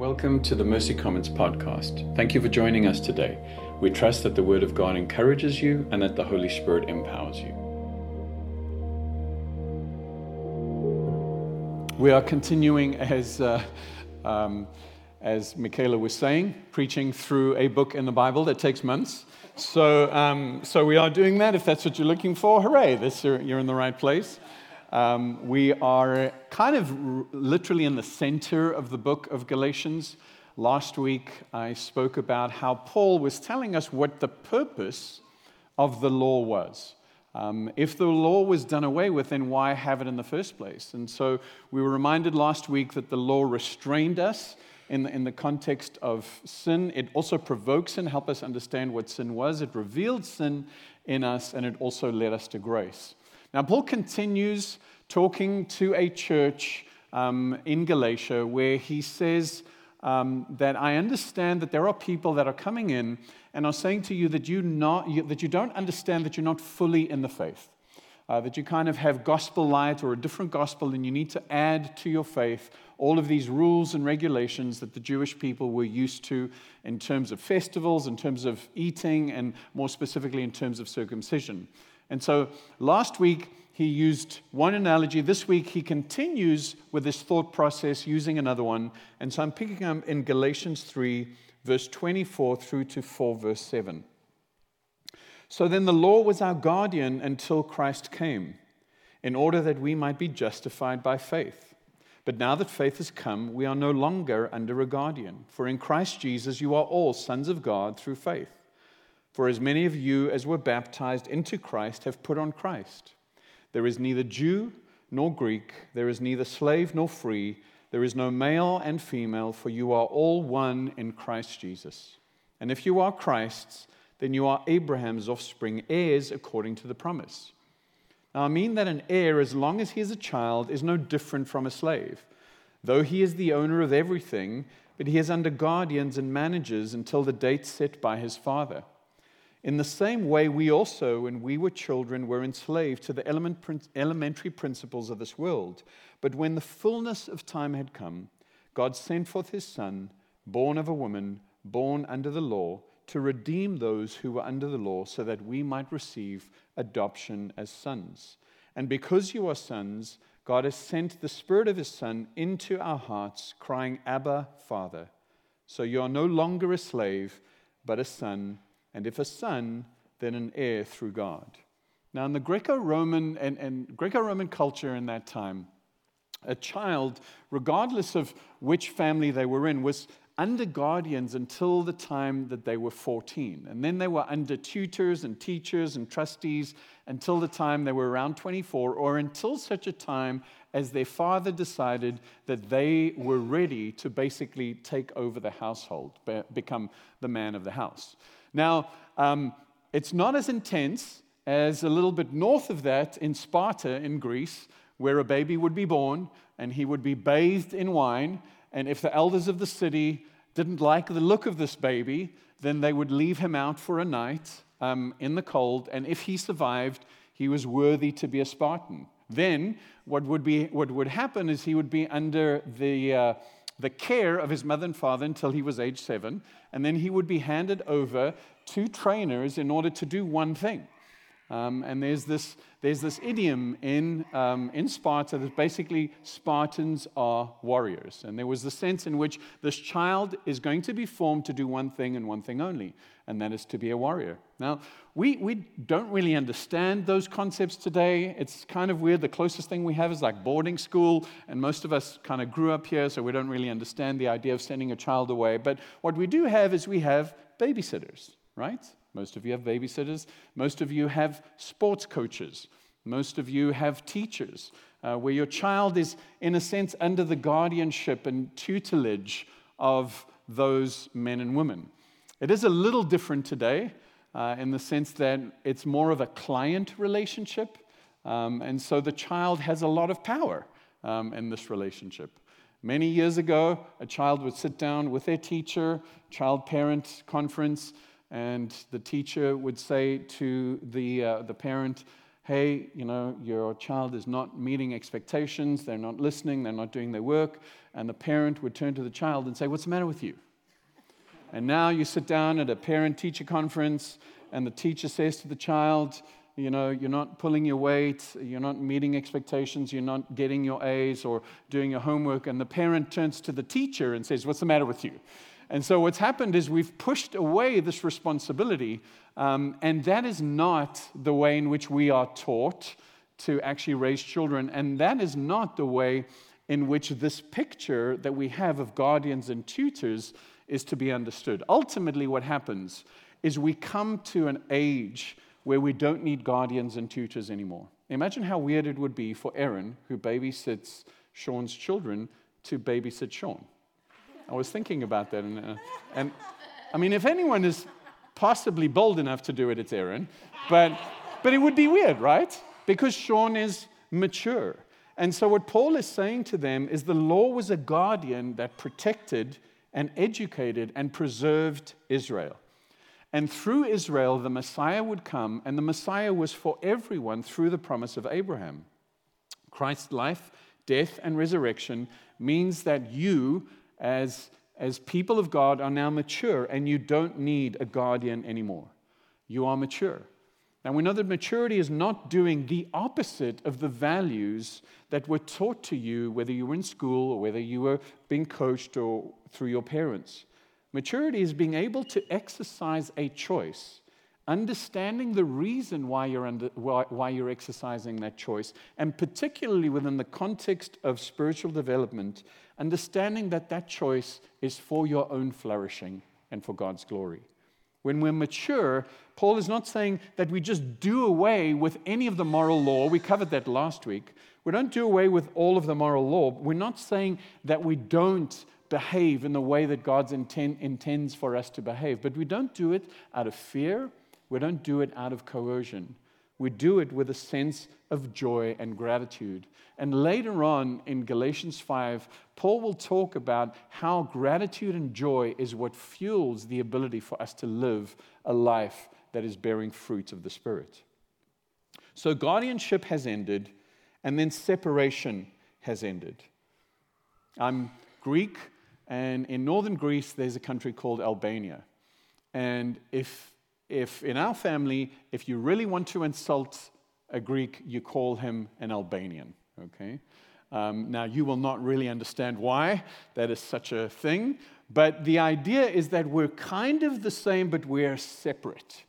Welcome to the Mercy Comments podcast. Thank you for joining us today. We trust that the Word of God encourages you and that the Holy Spirit empowers you. We are continuing, as, uh, um, as Michaela was saying, preaching through a book in the Bible that takes months. So, um, so we are doing that. If that's what you're looking for, hooray, this, you're in the right place. Um, we are kind of r- literally in the center of the book of Galatians. Last week, I spoke about how Paul was telling us what the purpose of the law was. Um, if the law was done away with, then why have it in the first place? And so we were reminded last week that the law restrained us in the, in the context of sin. It also provokes sin, helped us understand what sin was. It revealed sin in us, and it also led us to grace. Now, Paul continues talking to a church um, in Galatia where he says um, that I understand that there are people that are coming in and are saying to you that you, not, you, that you don't understand that you're not fully in the faith. Uh, that you kind of have gospel light or a different gospel, and you need to add to your faith all of these rules and regulations that the Jewish people were used to in terms of festivals, in terms of eating, and more specifically in terms of circumcision. And so last week, he used one analogy. This week, he continues with this thought process using another one. And so I'm picking up in Galatians 3, verse 24 through to 4, verse 7. So then the law was our guardian until Christ came, in order that we might be justified by faith. But now that faith has come, we are no longer under a guardian. For in Christ Jesus, you are all sons of God through faith. For as many of you as were baptized into Christ have put on Christ. There is neither Jew nor Greek, there is neither slave nor free, there is no male and female, for you are all one in Christ Jesus. And if you are Christ's, then you are Abraham's offspring, heirs according to the promise. Now, I mean that an heir, as long as he is a child, is no different from a slave. Though he is the owner of everything, but he is under guardians and managers until the date set by his father. In the same way, we also, when we were children, were enslaved to the elementary principles of this world. But when the fullness of time had come, God sent forth his Son, born of a woman, born under the law, to redeem those who were under the law, so that we might receive adoption as sons. And because you are sons, God has sent the Spirit of his Son into our hearts, crying, Abba, Father. So you are no longer a slave, but a son and if a son, then an heir through God. Now, in the Greco Roman and, and Greco Roman culture in that time, a child, regardless of which family they were in, was under guardians until the time that they were 14. And then they were under tutors and teachers and trustees until the time they were around 24, or until such a time as their father decided that they were ready to basically take over the household, become the man of the house. Now, um, it's not as intense as a little bit north of that in Sparta in Greece, where a baby would be born and he would be bathed in wine. And if the elders of the city didn't like the look of this baby, then they would leave him out for a night um, in the cold. And if he survived, he was worthy to be a Spartan. Then, what would, be, what would happen is he would be under the. Uh, the care of his mother and father until he was age seven, and then he would be handed over to trainers in order to do one thing. Um, and there's this, there's this idiom in, um, in Sparta that basically Spartans are warriors. And there was the sense in which this child is going to be formed to do one thing and one thing only, and that is to be a warrior. Now, we, we don't really understand those concepts today. It's kind of weird. The closest thing we have is like boarding school, and most of us kind of grew up here, so we don't really understand the idea of sending a child away. But what we do have is we have babysitters, right? Most of you have babysitters. Most of you have sports coaches. Most of you have teachers, uh, where your child is, in a sense, under the guardianship and tutelage of those men and women. It is a little different today uh, in the sense that it's more of a client relationship. Um, and so the child has a lot of power um, in this relationship. Many years ago, a child would sit down with their teacher, child parent conference, and the teacher would say to the, uh, the parent, hey, you know, your child is not meeting expectations, they're not listening, they're not doing their work, and the parent would turn to the child and say, What's the matter with you? And now you sit down at a parent teacher conference, and the teacher says to the child, you know, you're not pulling your weight, you're not meeting expectations, you're not getting your A's or doing your homework. And the parent turns to the teacher and says, What's the matter with you? And so what's happened is we've pushed away this responsibility, um, and that is not the way in which we are taught to actually raise children. And that is not the way in which this picture that we have of guardians and tutors is to be understood. Ultimately, what happens is we come to an age where we don't need guardians and tutors anymore. Imagine how weird it would be for Erin, who babysits Sean's children, to babysit Sean. I was thinking about that. And, uh, and I mean, if anyone is possibly bold enough to do it, it's Aaron. But, but it would be weird, right? Because Sean is mature. And so, what Paul is saying to them is the law was a guardian that protected and educated and preserved Israel. And through Israel, the Messiah would come, and the Messiah was for everyone through the promise of Abraham. Christ's life, death, and resurrection means that you, as, as people of God, are now mature and you don't need a guardian anymore. You are mature. Now, we know that maturity is not doing the opposite of the values that were taught to you, whether you were in school or whether you were being coached or through your parents. Maturity is being able to exercise a choice, understanding the reason why you're, under, why, why you're exercising that choice, and particularly within the context of spiritual development, understanding that that choice is for your own flourishing and for God's glory. When we're mature, Paul is not saying that we just do away with any of the moral law. We covered that last week. We don't do away with all of the moral law. We're not saying that we don't behave in the way that God intend, intends for us to behave. But we don't do it out of fear, we don't do it out of coercion. We do it with a sense of joy and gratitude. And later on in Galatians 5, Paul will talk about how gratitude and joy is what fuels the ability for us to live a life that is bearing fruit of the Spirit. So, guardianship has ended, and then separation has ended. I'm Greek. And in northern Greece, there's a country called Albania. And if, if in our family, if you really want to insult a Greek, you call him an Albanian, okay? Um, now, you will not really understand why that is such a thing, but the idea is that we're kind of the same, but we're separate.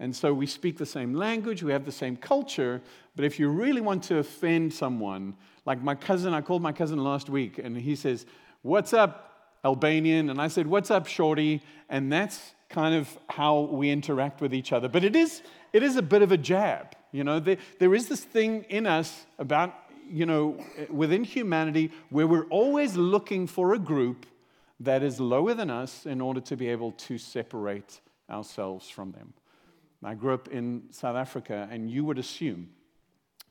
And so we speak the same language, we have the same culture, but if you really want to offend someone, like my cousin, I called my cousin last week, and he says, What's up? Albanian, and I said, What's up, Shorty? And that's kind of how we interact with each other. But it is, it is a bit of a jab. You know, there, there is this thing in us about, you know, within humanity where we're always looking for a group that is lower than us in order to be able to separate ourselves from them. I grew up in South Africa, and you would assume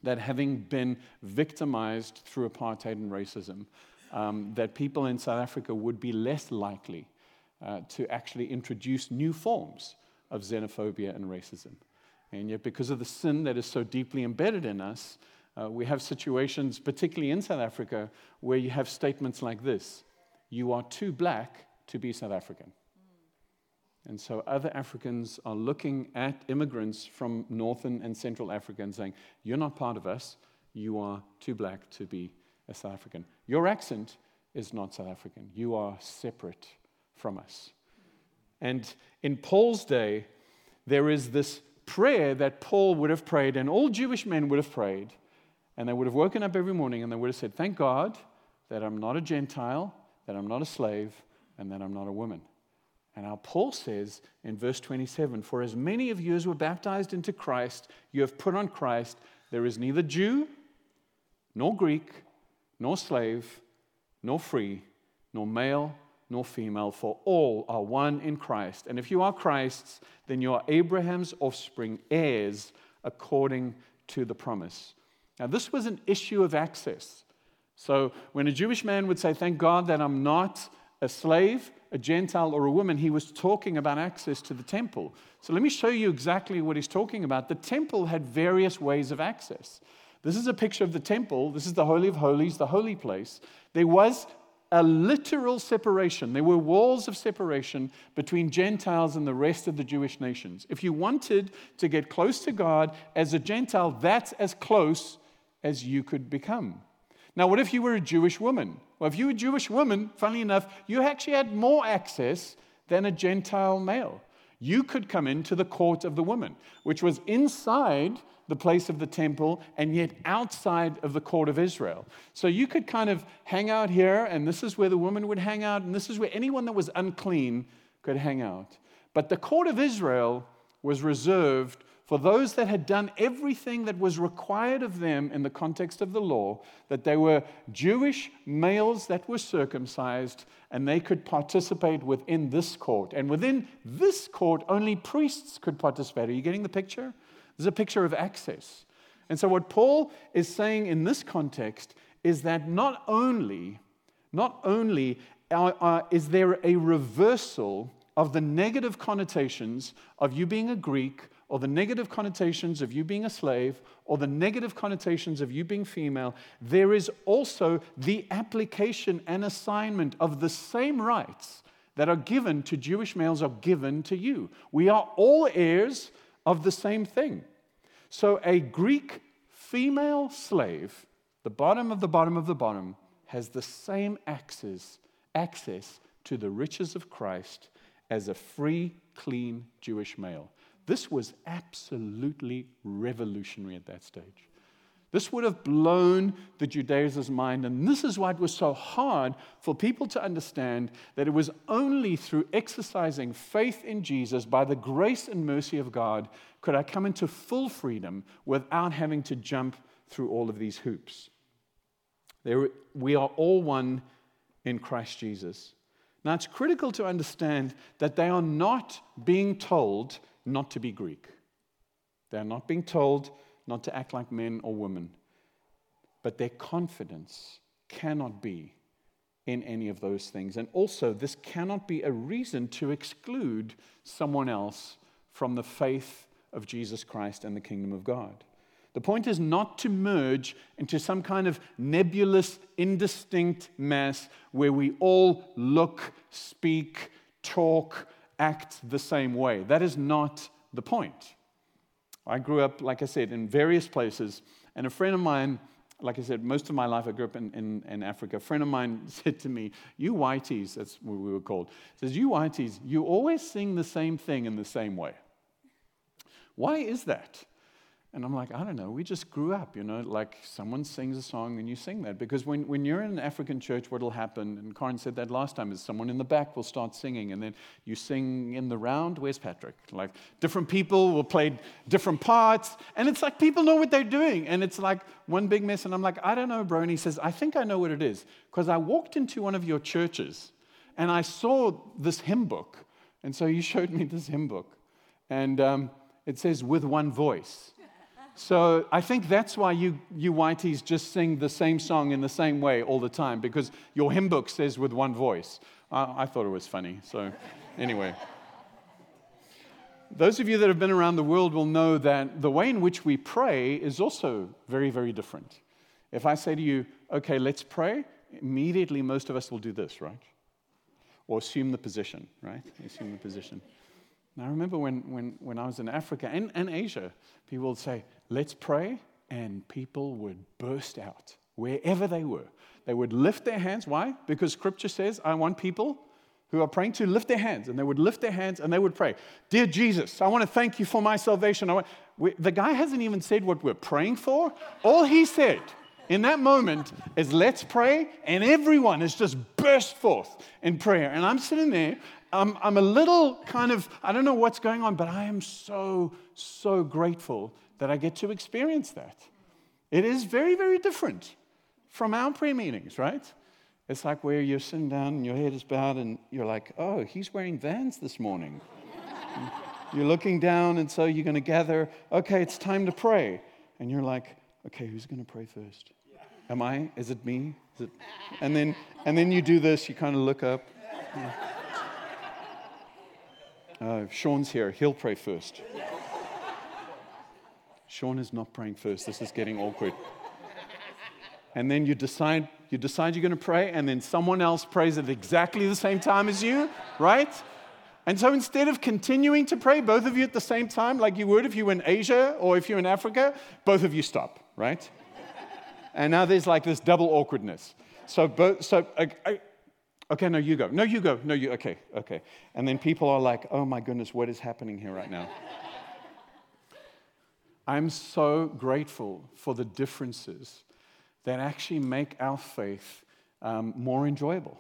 that having been victimized through apartheid and racism, um, that people in South Africa would be less likely uh, to actually introduce new forms of xenophobia and racism. And yet, because of the sin that is so deeply embedded in us, uh, we have situations, particularly in South Africa, where you have statements like this You are too black to be South African. And so other Africans are looking at immigrants from Northern and Central Africa and saying, You're not part of us. You are too black to be a South African. Your accent is not South African. You are separate from us. And in Paul's day, there is this prayer that Paul would have prayed, and all Jewish men would have prayed. And they would have woken up every morning and they would have said, Thank God that I'm not a Gentile, that I'm not a slave, and that I'm not a woman. And now Paul says in verse 27 For as many of you as were baptized into Christ, you have put on Christ. There is neither Jew nor Greek, nor slave, nor free, nor male, nor female, for all are one in Christ. And if you are Christ's, then you are Abraham's offspring, heirs according to the promise. Now, this was an issue of access. So, when a Jewish man would say, Thank God that I'm not a slave, a Gentile or a woman, he was talking about access to the temple. So let me show you exactly what he's talking about. The temple had various ways of access. This is a picture of the temple. This is the Holy of Holies, the holy place. There was a literal separation. There were walls of separation between Gentiles and the rest of the Jewish nations. If you wanted to get close to God as a Gentile, that's as close as you could become. Now, what if you were a Jewish woman? Well, if you were a Jewish woman, funnily enough, you actually had more access than a Gentile male. You could come into the court of the woman, which was inside the place of the temple and yet outside of the court of Israel. So you could kind of hang out here, and this is where the woman would hang out, and this is where anyone that was unclean could hang out. But the court of Israel was reserved for those that had done everything that was required of them in the context of the law, that they were Jewish males that were circumcised and they could participate within this court. And within this court, only priests could participate. Are you getting the picture? There's a picture of access. And so, what Paul is saying in this context is that not only, not only is there a reversal of the negative connotations of you being a Greek or the negative connotations of you being a slave, or the negative connotations of you being female, there is also the application and assignment of the same rights that are given to Jewish males are given to you. We are all heirs of the same thing. So a Greek female slave, the bottom of the bottom of the bottom, has the same access, access to the riches of Christ as a free, clean Jewish male. This was absolutely revolutionary at that stage. This would have blown the Judaizers' mind, and this is why it was so hard for people to understand that it was only through exercising faith in Jesus, by the grace and mercy of God, could I come into full freedom without having to jump through all of these hoops. There, we are all one in Christ Jesus. Now, it's critical to understand that they are not being told not to be Greek. They are not being told not to act like men or women. But their confidence cannot be in any of those things. And also, this cannot be a reason to exclude someone else from the faith of Jesus Christ and the kingdom of God. The point is not to merge into some kind of nebulous, indistinct mass where we all look, speak, talk, act the same way. That is not the point. I grew up, like I said, in various places, and a friend of mine, like I said, most of my life I grew up in, in, in Africa. A friend of mine said to me, You whiteys, that's what we were called, says, You whiteys, you always sing the same thing in the same way. Why is that? And I'm like, I don't know, we just grew up, you know, like someone sings a song and you sing that. Because when, when you're in an African church, what will happen, and Karen said that last time, is someone in the back will start singing and then you sing in the round. Where's Patrick? Like different people will play different parts. And it's like people know what they're doing. And it's like one big mess. And I'm like, I don't know, bro. And he says, I think I know what it is. Because I walked into one of your churches and I saw this hymn book. And so you showed me this hymn book. And um, it says, with one voice. So I think that's why you, you whiteys just sing the same song in the same way all the time, because your hymn book says with one voice. I, I thought it was funny. So anyway. Those of you that have been around the world will know that the way in which we pray is also very, very different. If I say to you, okay, let's pray, immediately most of us will do this, right? Or assume the position, right? Assume the position. Now, I remember when, when, when I was in Africa and, and Asia, people would say, let's pray, and people would burst out wherever they were. They would lift their hands. Why? Because scripture says, I want people who are praying to lift their hands. And they would lift their hands and they would pray, Dear Jesus, I want to thank you for my salvation. We, the guy hasn't even said what we're praying for. All he said in that moment is, Let's pray. And everyone has just burst forth in prayer. And I'm sitting there I'm, I'm a little kind of, I don't know what's going on, but I am so, so grateful that I get to experience that. It is very, very different from our prayer meetings, right? It's like where you're sitting down and your head is bowed and you're like, oh, he's wearing vans this morning. you're looking down and so you're going to gather, okay, it's time to pray. And you're like, okay, who's going to pray first? Am I? Is it me? Is it? And then, and then you do this, you kind of look up. Uh, Sean's here. He'll pray first. Sean is not praying first. This is getting awkward. And then you decide, you decide you're going to pray, and then someone else prays at exactly the same time as you, right? And so instead of continuing to pray, both of you at the same time, like you would if you were in Asia or if you're in Africa, both of you stop, right? and now there's like this double awkwardness. So, both, so I, I, okay, no, you go. No, you go. No, you, okay, okay. And then people are like, oh my goodness, what is happening here right now? I'm so grateful for the differences that actually make our faith um, more enjoyable.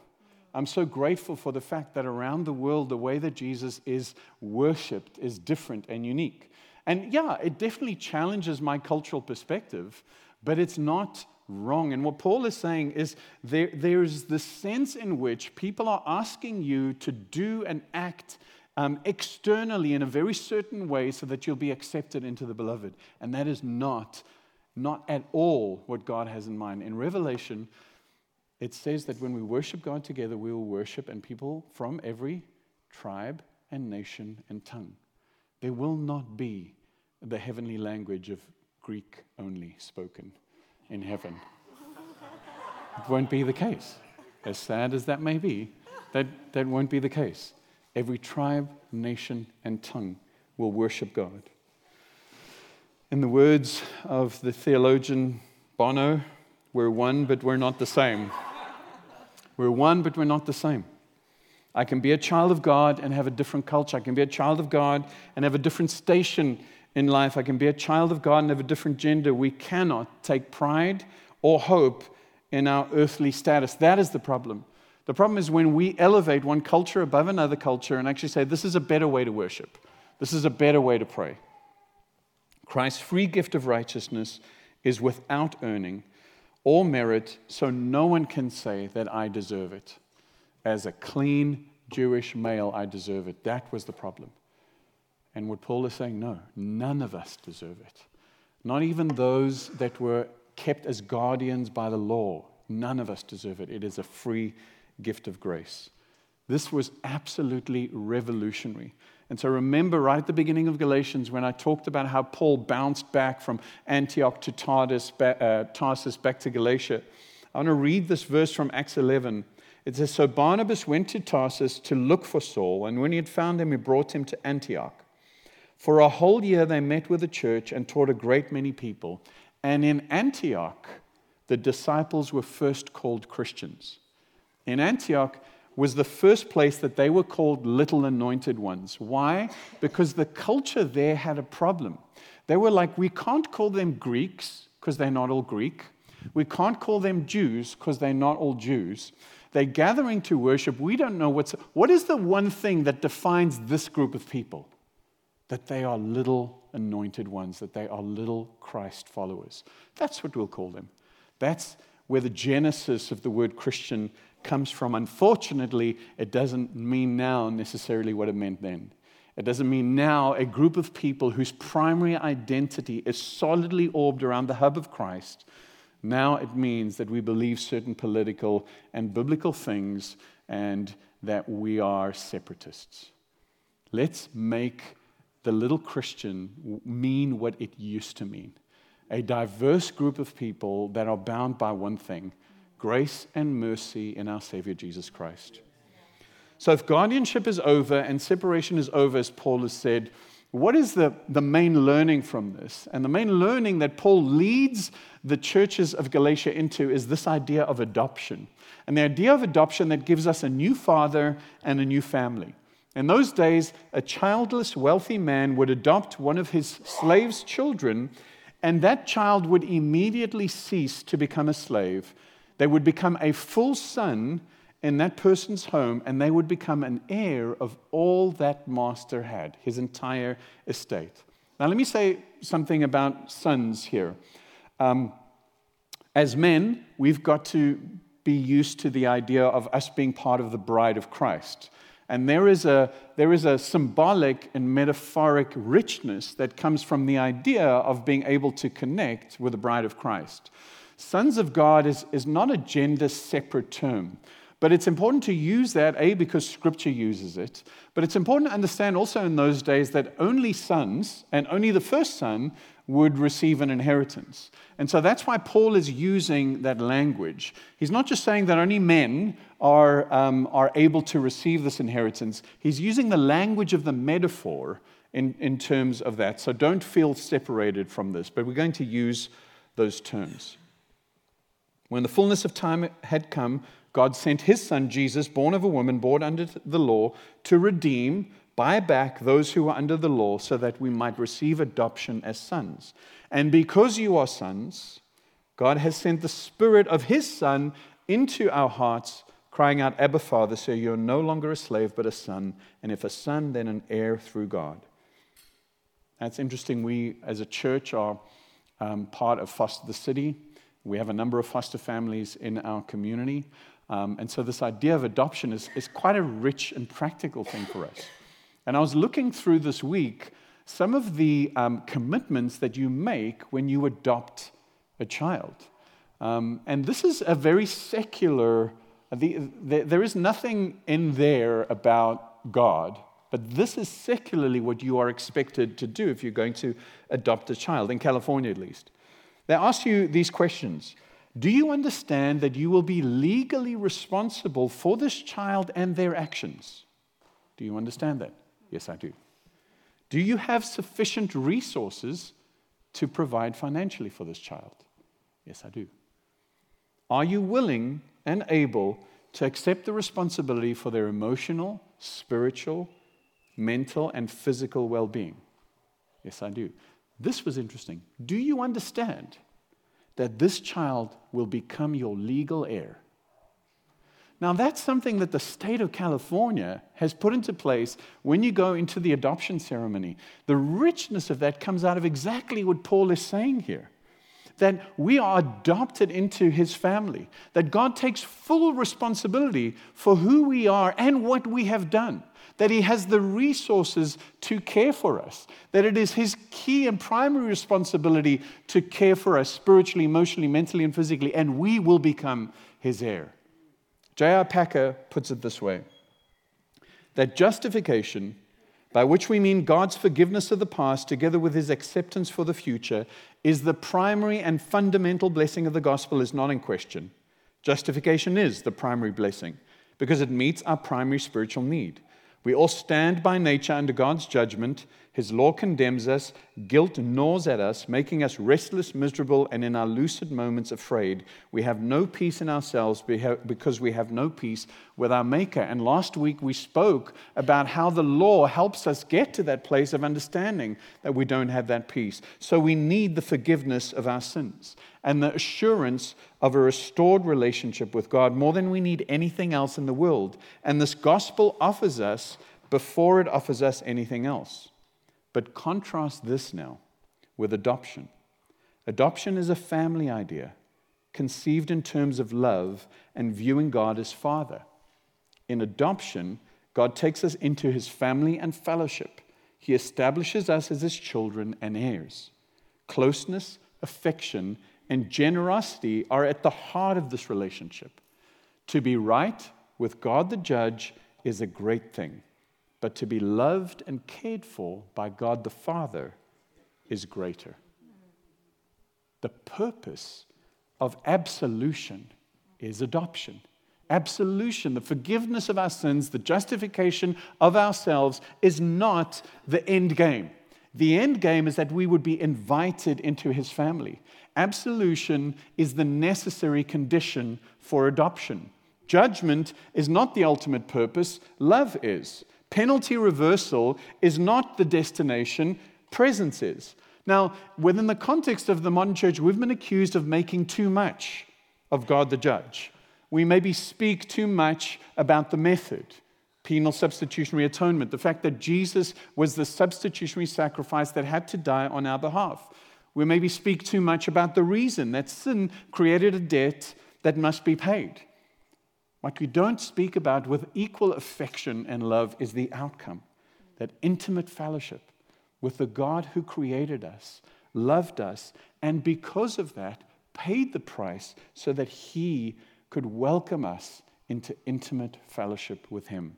I'm so grateful for the fact that around the world, the way that Jesus is worshiped is different and unique. And yeah, it definitely challenges my cultural perspective, but it's not wrong. And what Paul is saying is there, there's the sense in which people are asking you to do and act um, externally in a very certain way so that you'll be accepted into the beloved. And that is not, not at all what God has in mind. In Revelation, it says that when we worship God together, we will worship and people from every tribe and nation and tongue. There will not be the heavenly language of Greek only spoken in heaven. It won't be the case. As sad as that may be, that, that won't be the case. Every tribe, nation, and tongue will worship God. In the words of the theologian Bono, we're one, but we're not the same. We're one, but we're not the same. I can be a child of God and have a different culture. I can be a child of God and have a different station in life. I can be a child of God and have a different gender. We cannot take pride or hope in our earthly status. That is the problem. The problem is when we elevate one culture above another culture and actually say, this is a better way to worship, this is a better way to pray. Christ's free gift of righteousness is without earning or merit, so no one can say that I deserve it. As a clean Jewish male, I deserve it. That was the problem. And what Paul is saying, no, none of us deserve it. Not even those that were kept as guardians by the law. None of us deserve it. It is a free gift of grace. This was absolutely revolutionary. And so remember right at the beginning of Galatians when I talked about how Paul bounced back from Antioch to Tarsus, uh, Tarsus back to Galatia. I want to read this verse from Acts 11. It says, So Barnabas went to Tarsus to look for Saul, and when he had found him, he brought him to Antioch. For a whole year they met with the church and taught a great many people. And in Antioch, the disciples were first called Christians. In Antioch, was the first place that they were called little anointed ones. Why? Because the culture there had a problem. They were like, we can't call them Greeks because they're not all Greek. We can't call them Jews because they're not all Jews. They're gathering to worship. We don't know what's. What is the one thing that defines this group of people? That they are little anointed ones, that they are little Christ followers. That's what we'll call them. That's where the genesis of the word Christian comes from. Unfortunately, it doesn't mean now necessarily what it meant then. It doesn't mean now a group of people whose primary identity is solidly orbed around the hub of Christ. Now it means that we believe certain political and biblical things and that we are separatists. Let's make the little Christian mean what it used to mean a diverse group of people that are bound by one thing grace and mercy in our Savior Jesus Christ. So, if guardianship is over and separation is over, as Paul has said, what is the, the main learning from this? And the main learning that Paul leads the churches of Galatia into is this idea of adoption. And the idea of adoption that gives us a new father and a new family. In those days, a childless, wealthy man would adopt one of his slave's children, and that child would immediately cease to become a slave they would become a full son in that person's home, and they would become an heir of all that master had, his entire estate. Now, let me say something about sons here. Um, as men, we've got to be used to the idea of us being part of the bride of Christ. And there is a, there is a symbolic and metaphoric richness that comes from the idea of being able to connect with the bride of Christ. Sons of God is, is not a gender separate term, But it's important to use that, A, because scripture uses it. But it's important to understand also in those days that only sons, and only the first son, would receive an inheritance. And so that's why Paul is using that language. He's not just saying that only men are, um, are able to receive this inheritance, he's using the language of the metaphor in, in terms of that. So don't feel separated from this, but we're going to use those terms. When the fullness of time had come, God sent his son Jesus, born of a woman, born under the law, to redeem, buy back those who were under the law, so that we might receive adoption as sons. And because you are sons, God has sent the Spirit of his Son into our hearts, crying out, Abba, Father, so you're no longer a slave, but a son. And if a son, then an heir through God. That's interesting. We, as a church, are um, part of Foster the City. We have a number of foster families in our community. Um, and so, this idea of adoption is, is quite a rich and practical thing for us. And I was looking through this week some of the um, commitments that you make when you adopt a child. Um, and this is a very secular, the, the, there is nothing in there about God, but this is secularly what you are expected to do if you're going to adopt a child, in California at least. They ask you these questions do you understand that you will be legally responsible for this child and their actions? Do you understand that? Yes, I do. Do you have sufficient resources to provide financially for this child? Yes, I do. Are you willing and able to accept the responsibility for their emotional, spiritual, mental, and physical well being? Yes, I do. This was interesting. Do you understand that this child will become your legal heir. Now, that's something that the state of California has put into place when you go into the adoption ceremony. The richness of that comes out of exactly what Paul is saying here that we are adopted into his family, that God takes full responsibility for who we are and what we have done that He has the resources to care for us, that it is His key and primary responsibility to care for us spiritually, emotionally, mentally, and physically, and we will become His heir. J.I. Packer puts it this way that justification, by which we mean God's forgiveness of the past together with His acceptance for the future, is the primary and fundamental blessing of the gospel, is not in question. Justification is the primary blessing because it meets our primary spiritual need. We all stand by nature under God's judgment. His law condemns us. Guilt gnaws at us, making us restless, miserable, and in our lucid moments afraid. We have no peace in ourselves because we have no peace with our Maker. And last week we spoke about how the law helps us get to that place of understanding that we don't have that peace. So we need the forgiveness of our sins and the assurance of a restored relationship with God more than we need anything else in the world. And this gospel offers us before it offers us anything else. But contrast this now with adoption. Adoption is a family idea conceived in terms of love and viewing God as Father. In adoption, God takes us into his family and fellowship. He establishes us as his children and heirs. Closeness, affection, and generosity are at the heart of this relationship. To be right with God the judge is a great thing, but to be loved and cared for by God the Father is greater. The purpose of absolution is adoption. Absolution, the forgiveness of our sins, the justification of ourselves, is not the end game. The end game is that we would be invited into his family. Absolution is the necessary condition for adoption. Judgment is not the ultimate purpose, love is. Penalty reversal is not the destination, presence is. Now, within the context of the modern church, we've been accused of making too much of God the judge. We maybe speak too much about the method penal substitutionary atonement, the fact that Jesus was the substitutionary sacrifice that had to die on our behalf. We maybe speak too much about the reason that sin created a debt that must be paid. What we don't speak about with equal affection and love is the outcome that intimate fellowship with the God who created us, loved us, and because of that, paid the price so that He could welcome us into intimate fellowship with Him.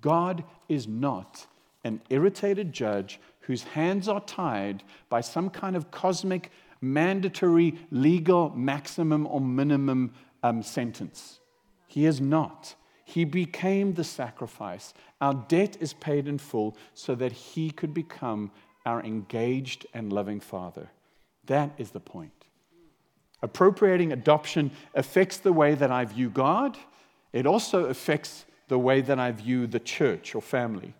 God is not an irritated judge whose hands are tied by some kind of cosmic, mandatory, legal maximum or minimum um, sentence. He is not. He became the sacrifice. Our debt is paid in full so that He could become our engaged and loving Father. That is the point. Appropriating adoption affects the way that I view God, it also affects the way that I view the church or family.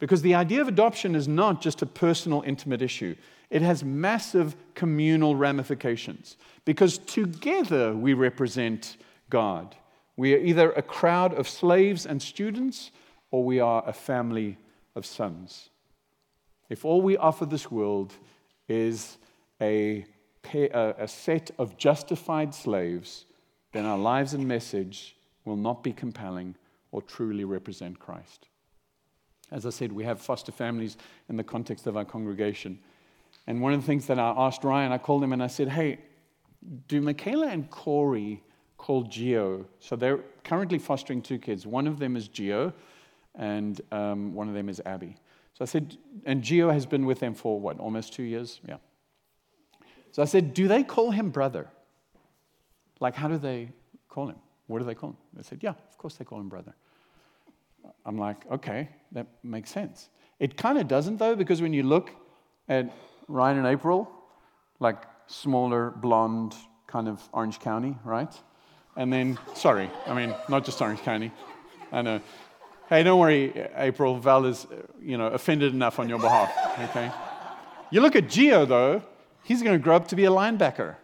Because the idea of adoption is not just a personal, intimate issue, it has massive communal ramifications. Because together we represent God. We are either a crowd of slaves and students, or we are a family of sons. If all we offer this world is a, a set of justified slaves, then our lives and message will not be compelling or truly represent Christ. As I said, we have foster families in the context of our congregation. And one of the things that I asked Ryan, I called him and I said, Hey, do Michaela and Corey call Geo? So they're currently fostering two kids. One of them is Geo, and um, one of them is Abby. So I said, and Geo has been with them for what, almost two years? Yeah. So I said, Do they call him brother? Like, how do they call him? What do they call him? They said, Yeah, of course they call him brother. I'm like, okay, that makes sense. It kind of doesn't, though, because when you look at Ryan and April, like smaller, blonde, kind of Orange County, right? And then, sorry, I mean, not just Orange County. I know. Hey, don't worry, April. Val is, you know, offended enough on your behalf, okay? You look at Geo, though, he's going to grow up to be a linebacker,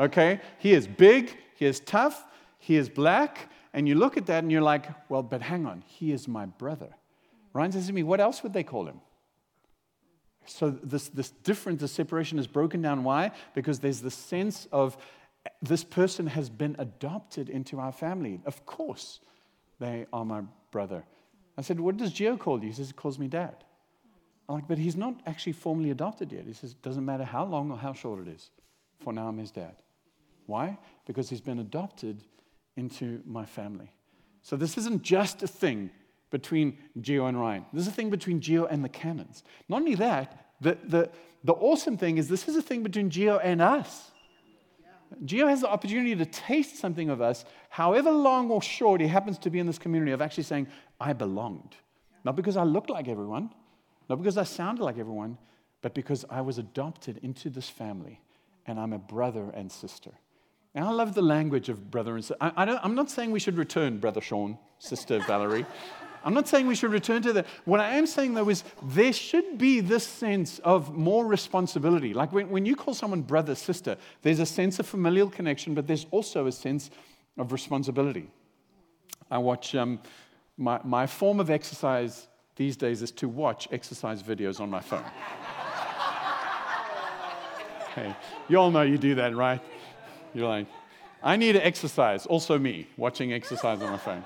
okay? He is big, he is tough, he is black, and you look at that and you're like, well, but hang on, he is my brother. Ryan says to me, what else would they call him? So this, this difference, the separation is broken down. Why? Because there's the sense of this person has been adopted into our family. Of course, they are my brother. I said, What does Geo call you? He says, He calls me dad. I'm like, But he's not actually formally adopted yet. He says, It doesn't matter how long or how short it is. For now, I'm his dad. Why? Because he's been adopted into my family. So this isn't just a thing between Geo and Ryan. This is a thing between Geo and the Cannons. Not only that, the, the, the awesome thing is this is a thing between Geo and us. Geo has the opportunity to taste something of us, however long or short he happens to be in this community, of actually saying, I belonged. Not because I looked like everyone, not because I sounded like everyone, but because I was adopted into this family and I'm a brother and sister. And I love the language of brother and sister. I, am not saying we should return, Brother Sean, Sister Valerie. I'm not saying we should return to that. What I am saying, though, is there should be this sense of more responsibility. Like when, when you call someone brother, sister, there's a sense of familial connection, but there's also a sense of responsibility. I watch, um, my, my form of exercise these days is to watch exercise videos on my phone. hey, you all know you do that, right? You're like, I need to exercise. Also, me, watching exercise on my phone.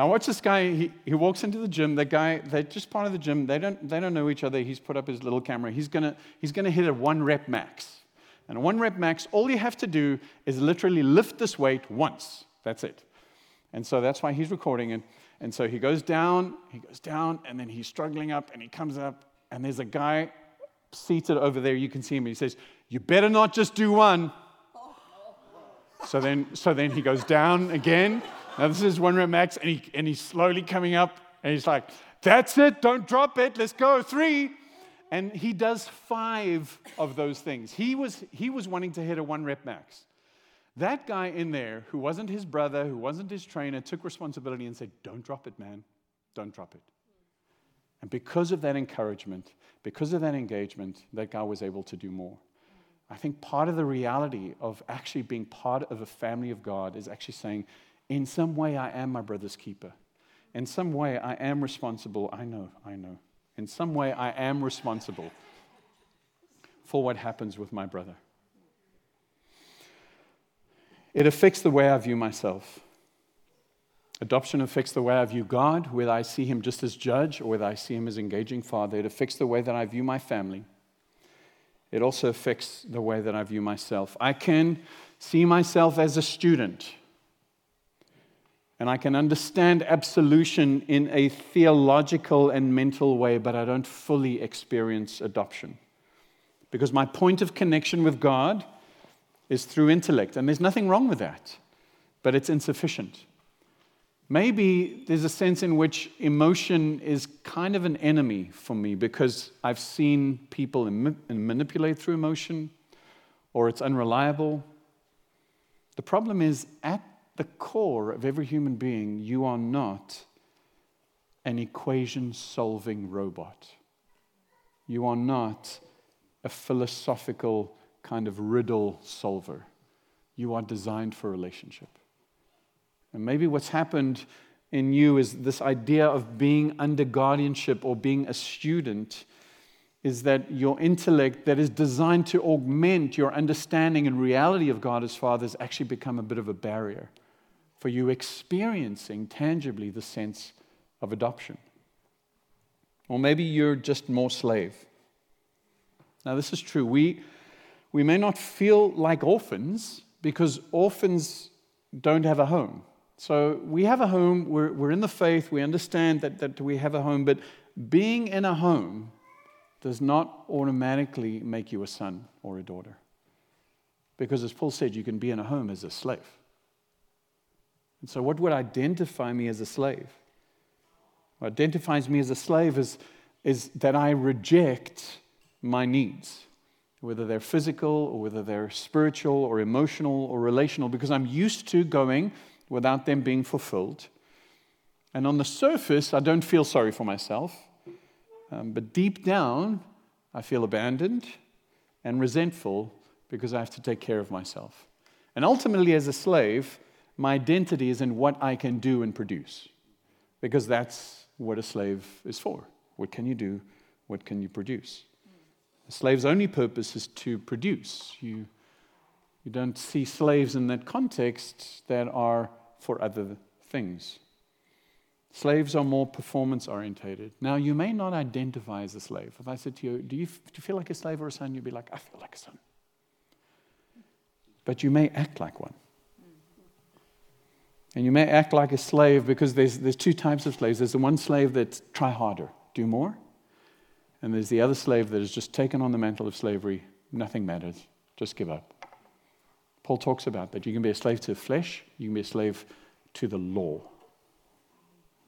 Now, watch this guy. He, he walks into the gym. The guy, they're just part of the gym. They don't, they don't know each other. He's put up his little camera. He's to he's gonna hit a one rep max. And a one rep max, all you have to do is literally lift this weight once. That's it. And so that's why he's recording it. And so he goes down, he goes down, and then he's struggling up, and he comes up, and there's a guy seated over there. You can see him. He says, You better not just do one. So then, so then he goes down again. Now this is one rep max, and, he, and he's slowly coming up, and he's like, that's it, don't drop it, let's go, three. And he does five of those things. He was, he was wanting to hit a one rep max. That guy in there, who wasn't his brother, who wasn't his trainer, took responsibility and said, Don't drop it, man. Don't drop it. And because of that encouragement, because of that engagement, that guy was able to do more. I think part of the reality of actually being part of a family of God is actually saying, in some way, I am my brother's keeper. In some way, I am responsible. I know, I know. In some way, I am responsible for what happens with my brother. It affects the way I view myself. Adoption affects the way I view God, whether I see Him just as judge or whether I see Him as engaging Father. It affects the way that I view my family it also affects the way that I view myself. I can see myself as a student. And I can understand absolution in a theological and mental way, but I don't fully experience adoption. Because my point of connection with God is through intellect, and there's nothing wrong with that, but it's insufficient. Maybe there's a sense in which emotion is kind of an enemy for me because I've seen people manipulate through emotion or it's unreliable. The problem is, at the core of every human being, you are not an equation solving robot. You are not a philosophical kind of riddle solver. You are designed for relationship. And maybe what's happened in you is this idea of being under guardianship or being a student is that your intellect that is designed to augment your understanding and reality of God as Father has actually become a bit of a barrier for you experiencing tangibly the sense of adoption. Or maybe you're just more slave. Now, this is true. We, we may not feel like orphans because orphans don't have a home. So we have a home, we're, we're in the faith, we understand that, that we have a home, but being in a home does not automatically make you a son or a daughter. Because as Paul said, you can be in a home as a slave. And so, what would identify me as a slave? What identifies me as a slave is, is that I reject my needs, whether they're physical or whether they're spiritual or emotional or relational, because I'm used to going without them being fulfilled. And on the surface, I don't feel sorry for myself. Um, but deep down, I feel abandoned and resentful because I have to take care of myself. And ultimately, as a slave, my identity is in what I can do and produce. Because that's what a slave is for. What can you do? What can you produce? A slave's only purpose is to produce. You, you don't see slaves in that context that are for other things. Slaves are more performance orientated. Now, you may not identify as a slave. If I said to you, do you, do you feel like a slave or a son? You'd be like, I feel like a son. But you may act like one. And you may act like a slave because there's, there's two types of slaves. There's the one slave that try harder, do more. And there's the other slave that has just taken on the mantle of slavery. Nothing matters. Just give up. Paul talks about that. You can be a slave to the flesh, you can be a slave to the law.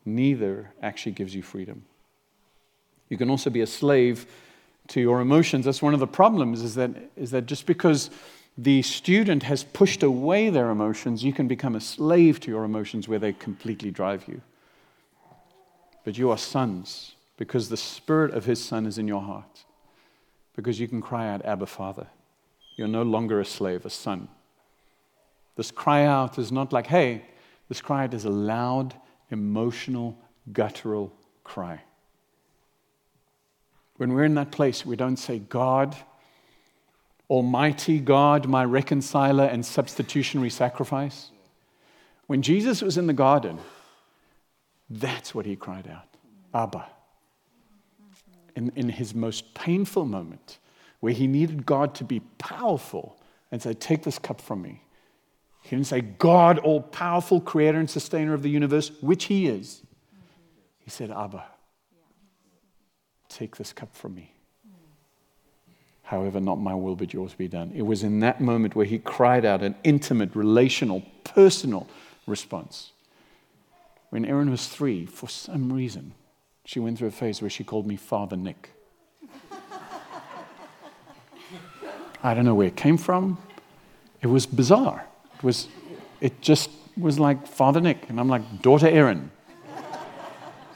Neither actually gives you freedom. You can also be a slave to your emotions. That's one of the problems, is that, is that just because the student has pushed away their emotions, you can become a slave to your emotions where they completely drive you. But you are sons because the spirit of his son is in your heart. Because you can cry out, Abba, Father. You're no longer a slave, a son. This cry out is not like, hey, this cry out is a loud, emotional, guttural cry. When we're in that place, we don't say, God, Almighty God, my reconciler and substitutionary sacrifice. When Jesus was in the garden, that's what he cried out Abba. In, in his most painful moment, where he needed God to be powerful and say, Take this cup from me. He didn't say, God, all powerful creator and sustainer of the universe, which He is. He said, Abba, take this cup from me. However, not my will, but yours be done. It was in that moment where he cried out an intimate, relational, personal response. When Erin was three, for some reason, she went through a phase where she called me Father Nick. I don't know where it came from. It was bizarre It, was, it just was like Father Nick, and I'm like, daughter Erin.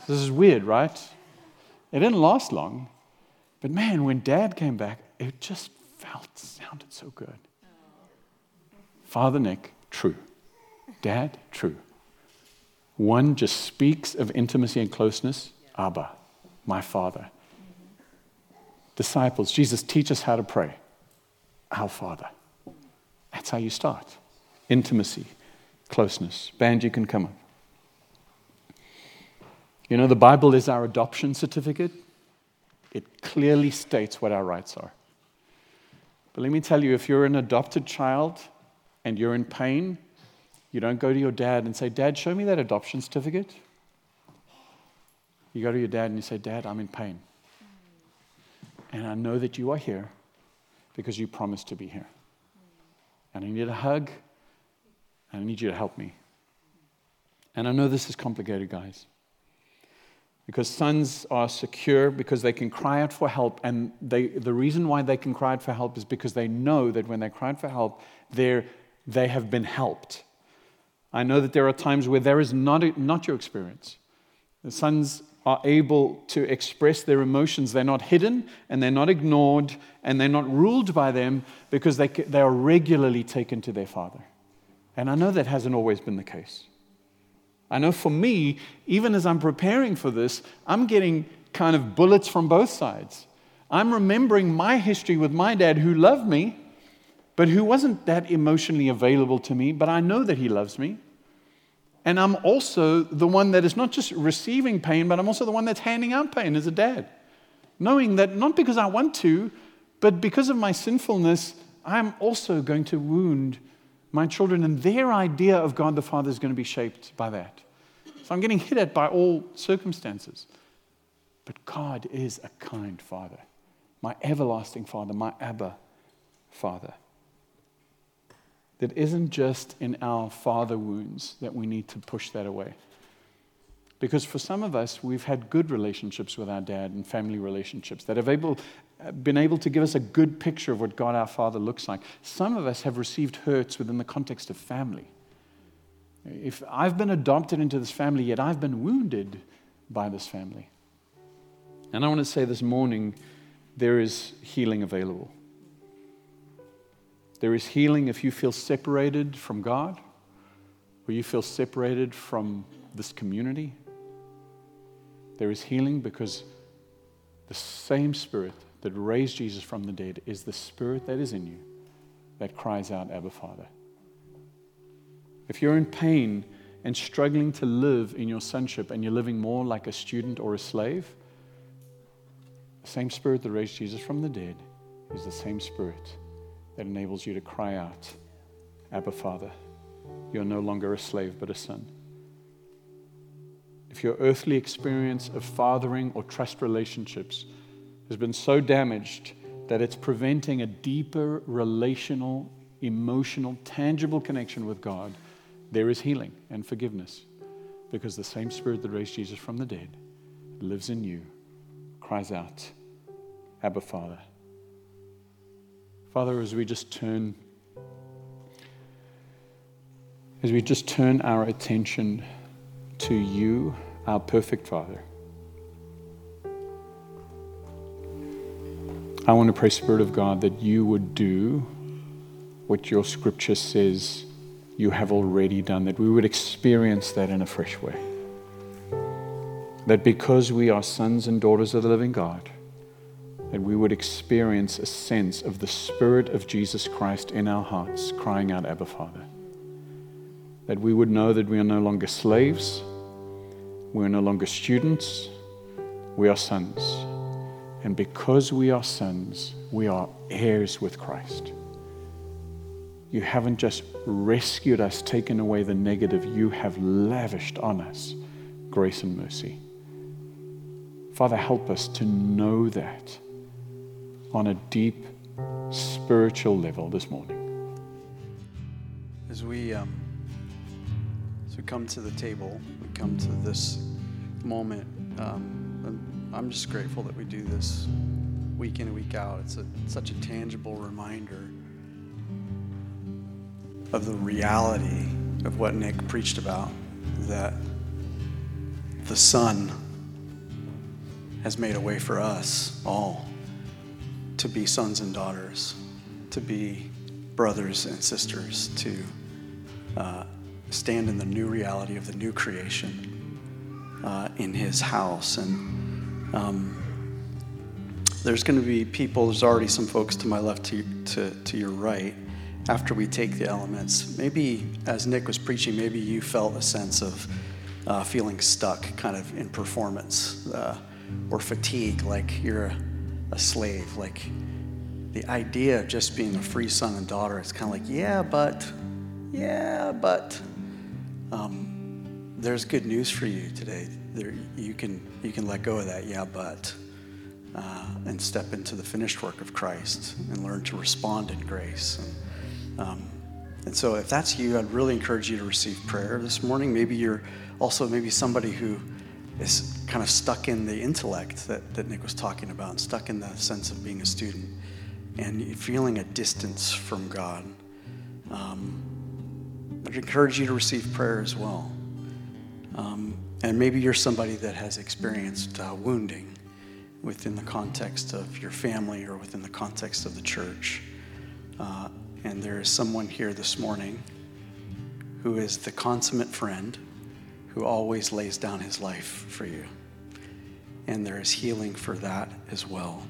this is weird, right? It didn't last long, but man, when dad came back, it just felt, sounded so good. Father Nick, true. Dad, true. One just speaks of intimacy and closeness. Abba, my Father. Disciples, Jesus, teach us how to pray. Our Father. That's how you start intimacy, closeness. Band, you can come up. You know, the Bible is our adoption certificate. It clearly states what our rights are. But let me tell you if you're an adopted child and you're in pain, You don't go to your dad and say, Dad, show me that adoption certificate. You go to your dad and you say, Dad, I'm in pain. And I know that you are here because you promised to be here. And I need a hug, and I need you to help me. And I know this is complicated, guys. Because sons are secure because they can cry out for help. And they, the reason why they can cry out for help is because they know that when they cry out for help, they have been helped. I know that there are times where there is not, not your experience. The sons are able to express their emotions. They're not hidden and they're not ignored and they're not ruled by them because they, they are regularly taken to their father. And I know that hasn't always been the case. I know for me, even as I'm preparing for this, I'm getting kind of bullets from both sides. I'm remembering my history with my dad who loved me, but who wasn't that emotionally available to me, but I know that he loves me. And I'm also the one that is not just receiving pain, but I'm also the one that's handing out pain as a dad. Knowing that not because I want to, but because of my sinfulness, I'm also going to wound my children, and their idea of God the Father is going to be shaped by that. So I'm getting hit at by all circumstances. But God is a kind Father, my everlasting Father, my Abba Father. That isn't just in our father wounds that we need to push that away. Because for some of us, we've had good relationships with our dad and family relationships that have able, been able to give us a good picture of what God our Father looks like. Some of us have received hurts within the context of family. If I've been adopted into this family, yet I've been wounded by this family. And I want to say this morning there is healing available. There is healing if you feel separated from God, or you feel separated from this community. There is healing because the same Spirit that raised Jesus from the dead is the Spirit that is in you that cries out, Abba, Father. If you're in pain and struggling to live in your sonship and you're living more like a student or a slave, the same Spirit that raised Jesus from the dead is the same Spirit that enables you to cry out, Abba, Father. You're no longer a slave, but a son. If your earthly experience of fathering or trust relationships has been so damaged that it's preventing a deeper relational, emotional, tangible connection with God, there is healing and forgiveness because the same Spirit that raised Jesus from the dead lives in you, cries out, Abba, Father. Father, as we just turn, as we just turn our attention to you, our perfect Father. I want to pray, Spirit of God, that you would do what your scripture says you have already done, that we would experience that in a fresh way. That because we are sons and daughters of the living God, that we would experience a sense of the Spirit of Jesus Christ in our hearts, crying out, Abba, Father. That we would know that we are no longer slaves, we are no longer students, we are sons. And because we are sons, we are heirs with Christ. You haven't just rescued us, taken away the negative, you have lavished on us grace and mercy. Father, help us to know that on a deep spiritual level this morning. As we, um, as we come to the table, we come to this moment. Um, I'm just grateful that we do this week in and week out. It's a, such a tangible reminder of the reality of what Nick preached about that the Son has made a way for us all to be sons and daughters, to be brothers and sisters, to uh, stand in the new reality of the new creation uh, in His house. And um, there's going to be people, there's already some folks to my left, to, to, to your right after we take the elements. Maybe as Nick was preaching, maybe you felt a sense of uh, feeling stuck kind of in performance uh, or fatigue, like you're a, a, slave. Like the idea of just being a free son and daughter it's kind of like, yeah, but, yeah, but. um, there's good news for you today. There, you can you can let go of that, yeah, but, uh, and step into the finished work of Christ and learn to respond in grace. And, um, and so, if that's you, I'd really encourage you to receive prayer this morning. Maybe you're also maybe somebody who is kind of stuck in the intellect that, that Nick was talking about, and stuck in the sense of being a student, and feeling a distance from God. Um, I'd encourage you to receive prayer as well. Um, and maybe you're somebody that has experienced uh, wounding within the context of your family or within the context of the church. Uh, and there is someone here this morning who is the consummate friend who always lays down his life for you. And there is healing for that as well.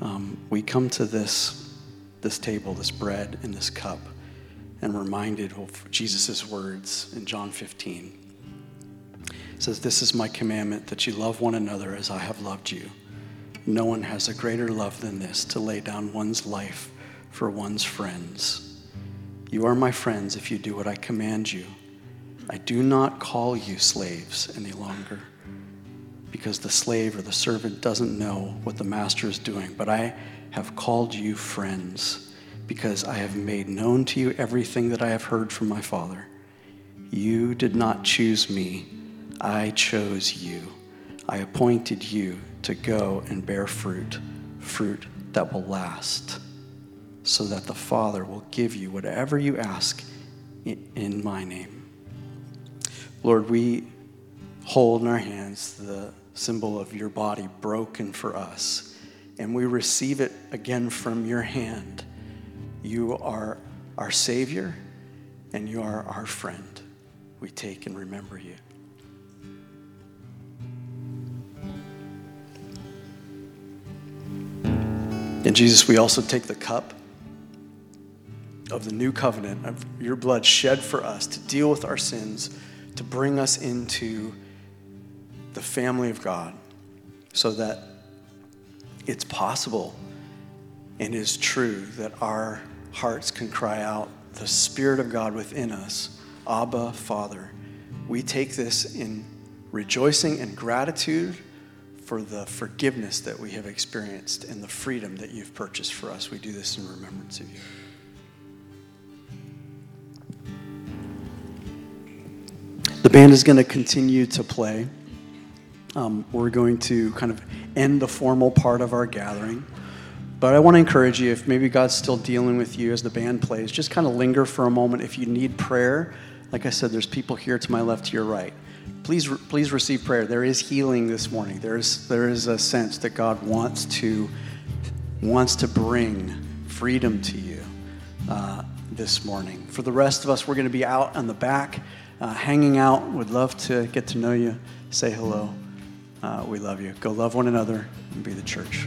Um, we come to this, this table, this bread and this cup, and reminded of Jesus' words in John 15. Says, This is my commandment that you love one another as I have loved you. No one has a greater love than this to lay down one's life for one's friends. You are my friends if you do what I command you. I do not call you slaves any longer because the slave or the servant doesn't know what the master is doing, but I have called you friends because I have made known to you everything that I have heard from my Father. You did not choose me, I chose you. I appointed you to go and bear fruit, fruit that will last so that the Father will give you whatever you ask in my name. Lord, we hold in our hands the symbol of your body broken for us, and we receive it again from your hand. You are our Savior, and you are our friend. We take and remember you. And Jesus, we also take the cup of the new covenant, of your blood shed for us to deal with our sins, to bring us into the family of God, so that it's possible and is true that our hearts can cry out, the Spirit of God within us, Abba, Father. We take this in rejoicing and gratitude for the forgiveness that we have experienced and the freedom that you've purchased for us. We do this in remembrance of you. The band is going to continue to play. Um, we're going to kind of end the formal part of our gathering. But I want to encourage you, if maybe God's still dealing with you as the band plays, just kind of linger for a moment. If you need prayer, like I said, there's people here to my left, to your right. Please, please receive prayer. There is healing this morning. There is, there is a sense that God wants to, wants to bring freedom to you uh, this morning. For the rest of us, we're going to be out on the back uh, hanging out. Would love to get to know you. Say hello. Uh, we love you. Go love one another and be the church.